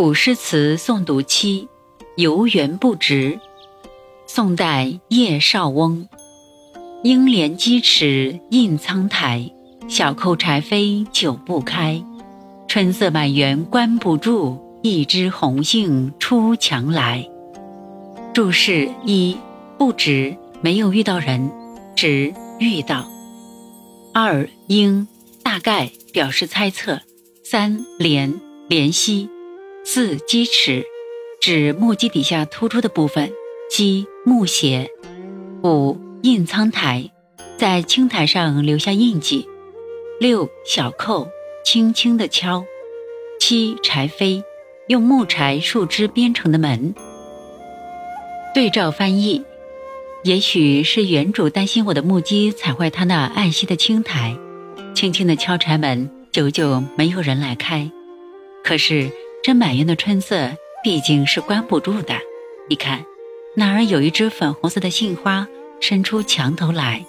古诗词诵读七，游园不值。宋代叶绍翁。应怜屐齿印苍苔，小扣柴扉久不开。春色满园关不住，一枝红杏出墙来。注释一：不值，没有遇到人；值，遇到。二应，大概表示猜测。三怜，怜惜。四鸡翅，指木屐底下突出的部分，鸡木鞋。五印苍苔，在青苔上留下印记。六小扣，轻轻的敲。七柴扉，用木柴树枝编成的门。对照翻译，也许是原主担心我的木屐踩坏他那爱惜的青苔，轻轻的敲柴门，久久没有人来开。可是。这满园的春色毕竟是关不住的，你看，哪儿有一只粉红色的杏花伸出墙头来？